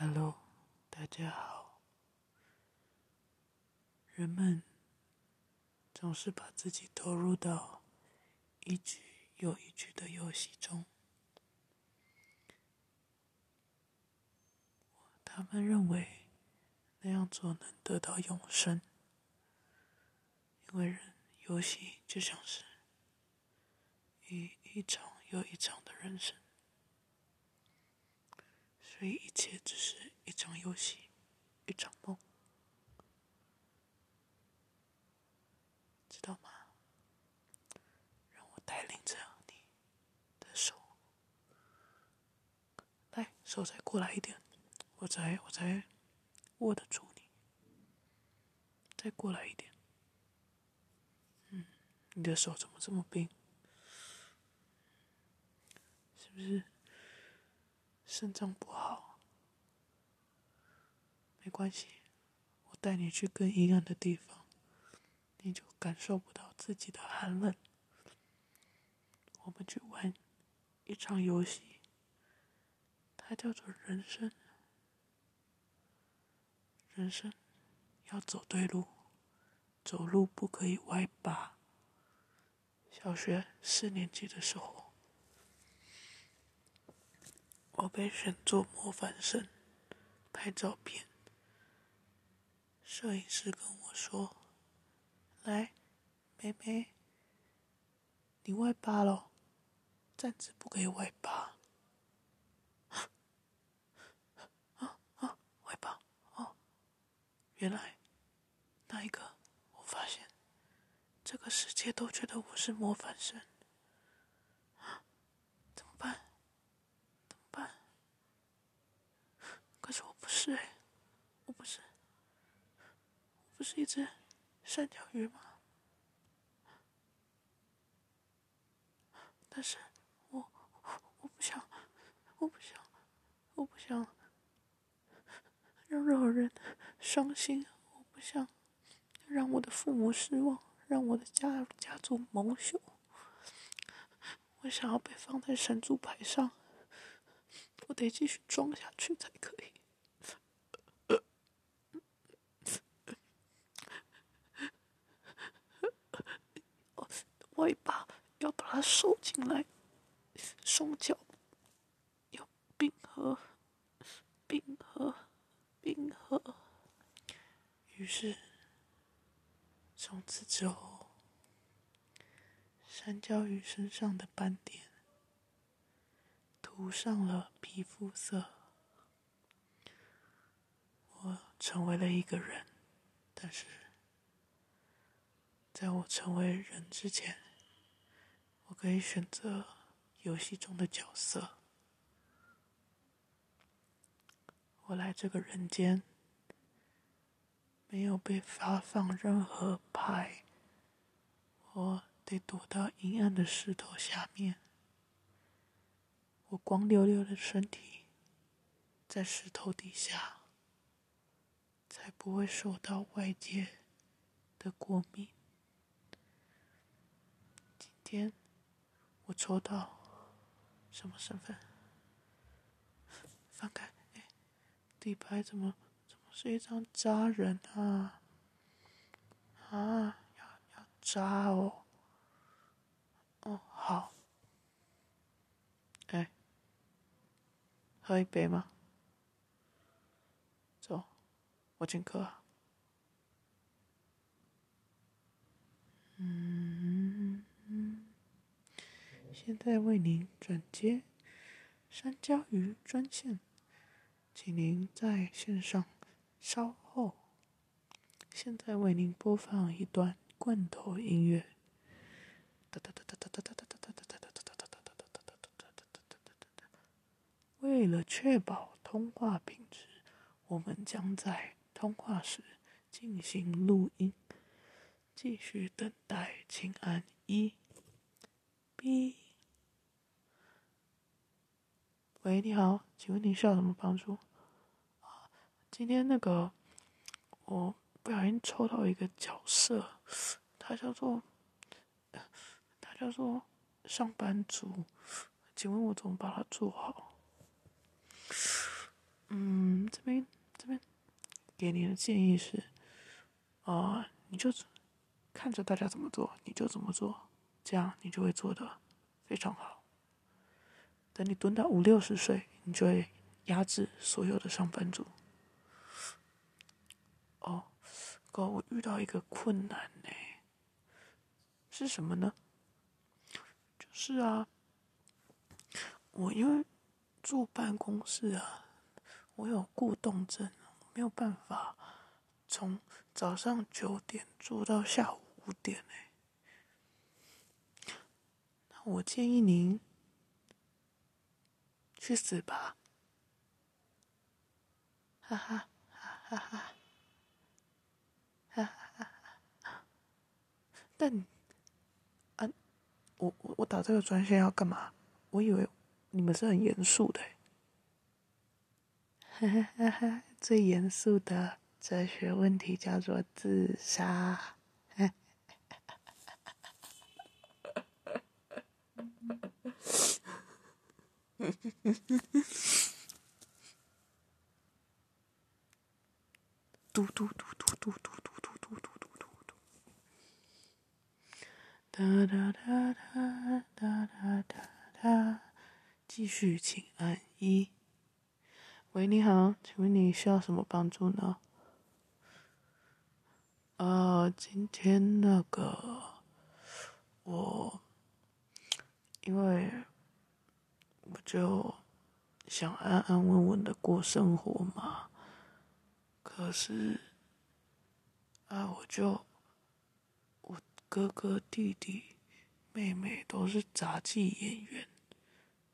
Hello，大家好。人们总是把自己投入到一局又一局的游戏中，他们认为那样做能得到永生，因为人游戏就像是一一场又一场的人生。所以一切只是一场游戏，一场梦，知道吗？让我带领着你的手，来，手再过来一点，我才我才握得住你。再过来一点，嗯，你的手怎么这么冰？是不是？肾脏不好，没关系，我带你去更阴暗的地方，你就感受不到自己的寒冷。我们去玩一场游戏，它叫做人生。人生要走对路，走路不可以歪八。小学四年级的时候。我被选做模范生，拍照片。摄影师跟我说：“来，妹妹，你外八了，站姿不可以外八。”啊啊，外八哦！原来那一刻，我发现这个世界都觉得我是模范生。是哎，我不是，我不是一只三角鱼吗？但是我我不想，我不想，我不想让任何人伤心，我不想让我的父母失望，让我的家家族蒙羞。我想要被放在神主牌上，我得继续装下去才可以。要把它收进来，双脚要并合，并合，并合。于是，从此之后，山椒鱼身上的斑点涂上了皮肤色，我成为了一个人。但是，在我成为人之前，我可以选择游戏中的角色。我来这个人间，没有被发放任何牌，我得躲到阴暗的石头下面。我光溜溜的身体，在石头底下，才不会受到外界的过敏。今天。我抽到什么身份？翻开，哎，底牌怎么怎么是一张渣人啊？啊，要要渣哦！哦，好。哎，喝一杯吗？走，我请客。嗯。现在为您转接山椒鱼专线，请您在线上稍后。现在为您播放一段罐头音乐。为了确保通话品质，我们将在通话时进行录音。继续等待，请按一。B 喂，你好，请问您需要什么帮助？啊，今天那个我不小心抽到一个角色，他叫做他叫做上班族，请问我怎么把它做好？嗯，这边这边给你的建议是，呃，你就看着大家怎么做，你就怎么做，这样你就会做得非常好。等你蹲到五六十岁，你就会压制所有的上班族。哦，哥，我遇到一个困难呢，是什么呢？就是啊，我因为住办公室啊，我有过动症，没有办法从早上九点坐到下午五点呢。那我建议您去死吧！哈哈哈哈哈。但，啊，我我我打这个专线要干嘛？我以为你们是很严肃的。哈哈哈哈，最严肃的哲学问题叫做自杀。嘟嘟嘟嘟嘟嘟嘟嘟嘟嘟嘟嘟。哒哒哒哒哒哒哒哒，继续，请按一。喂，你好，请问你需要什么帮助呢？呃，今天那个我，因为我就想安安稳稳的过生活嘛，可是啊，我就我。哥哥、弟弟、妹妹都是杂技演员，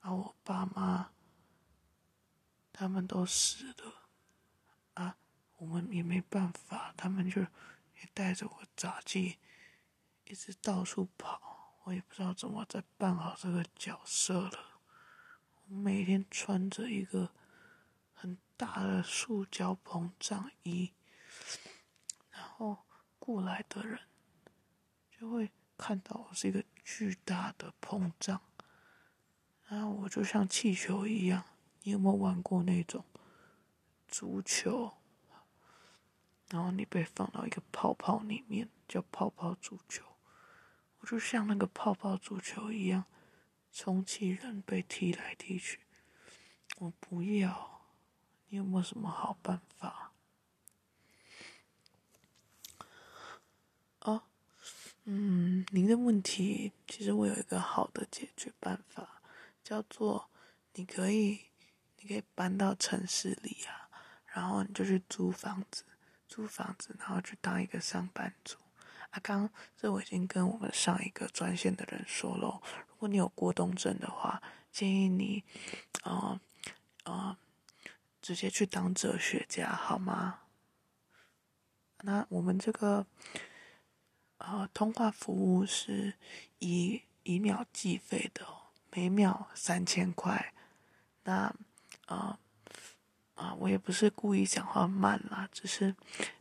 而我爸妈他们都死了啊，我们也没办法，他们就也带着我杂技一直到处跑，我也不知道怎么再扮好这个角色了。每天穿着一个很大的塑胶膨胀衣，然后过来的人。就会看到我是一个巨大的膨胀，然后我就像气球一样。你有没有玩过那种足球？然后你被放到一个泡泡里面，叫泡泡足球。我就像那个泡泡足球一样，充气人被踢来踢去。我不要，你有没有什么好办法？哦嗯，您的问题其实我有一个好的解决办法，叫做你可以，你可以搬到城市里啊，然后你就去租房子，租房子，然后去当一个上班族。啊，刚这我已经跟我们上一个专线的人说了，如果你有过动症的话，建议你，呃，呃，直接去当哲学家，好吗？那我们这个。呃，通话服务是以以秒计费的，每秒三千块。那，呃、啊、我也不是故意讲话慢啦，只是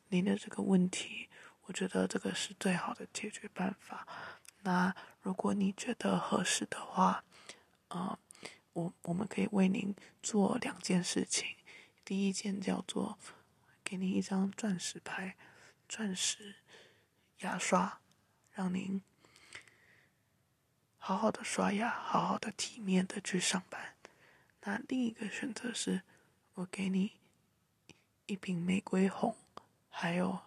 您的这个问题，我觉得这个是最好的解决办法。那如果你觉得合适的话，呃，我我们可以为您做两件事情。第一件叫做给你一张钻石牌，钻石。牙刷，让您好好的刷牙，好好的体面的去上班。那另一个选择是，我给你一瓶玫瑰红，还有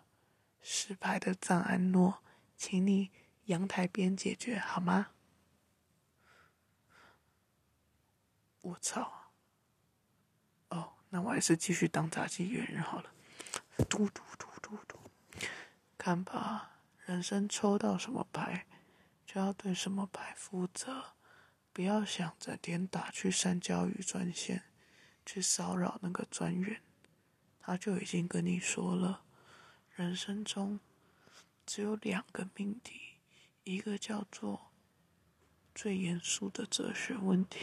十排的赞安诺，请你阳台边解决好吗？我操！哦，那我还是继续当杂技演员好了。嘟嘟嘟嘟嘟，看吧。人生抽到什么牌，就要对什么牌负责。不要想着点打去三焦鱼专线，去骚扰那个专员，他就已经跟你说了，人生中只有两个命题，一个叫做最严肃的哲学问题，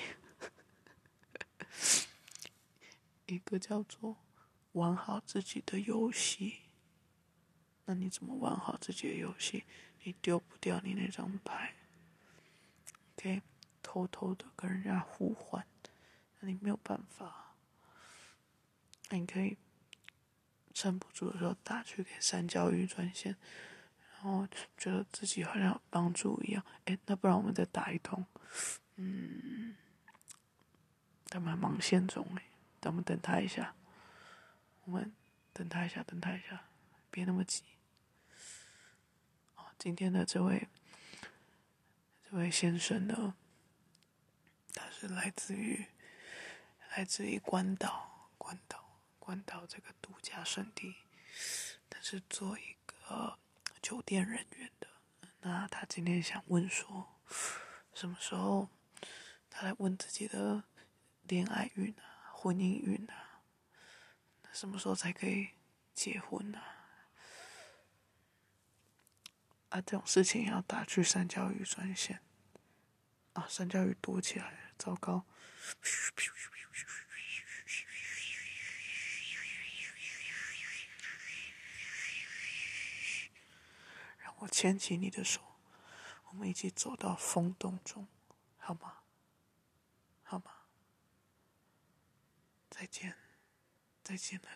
一个叫做玩好自己的游戏。那你怎么玩好自己的游戏？你丢不掉你那张牌，OK？偷偷的跟人家互换，那你没有办法。那你可以撑不住的时候打去给三焦鱼专线，然后觉得自己好像有帮助一样。哎，那不然我们再打一通？嗯，他们还忙线中哎，咱们等他一下。我们等他一下，等他一下，别那么急。哦，今天的这位这位先生呢，他是来自于来自于关岛，关岛，关岛这个度假胜地，他是做一个酒店人员的。那他今天想问说，什么时候他来问自己的恋爱运啊，婚姻运啊？什么时候才可以结婚呢？啊，这种事情要打去三焦鱼专线啊！三焦鱼躲起来，糟糕！牵起你的手，我们一起走到风洞中，好吗？好吗？再见。再见了，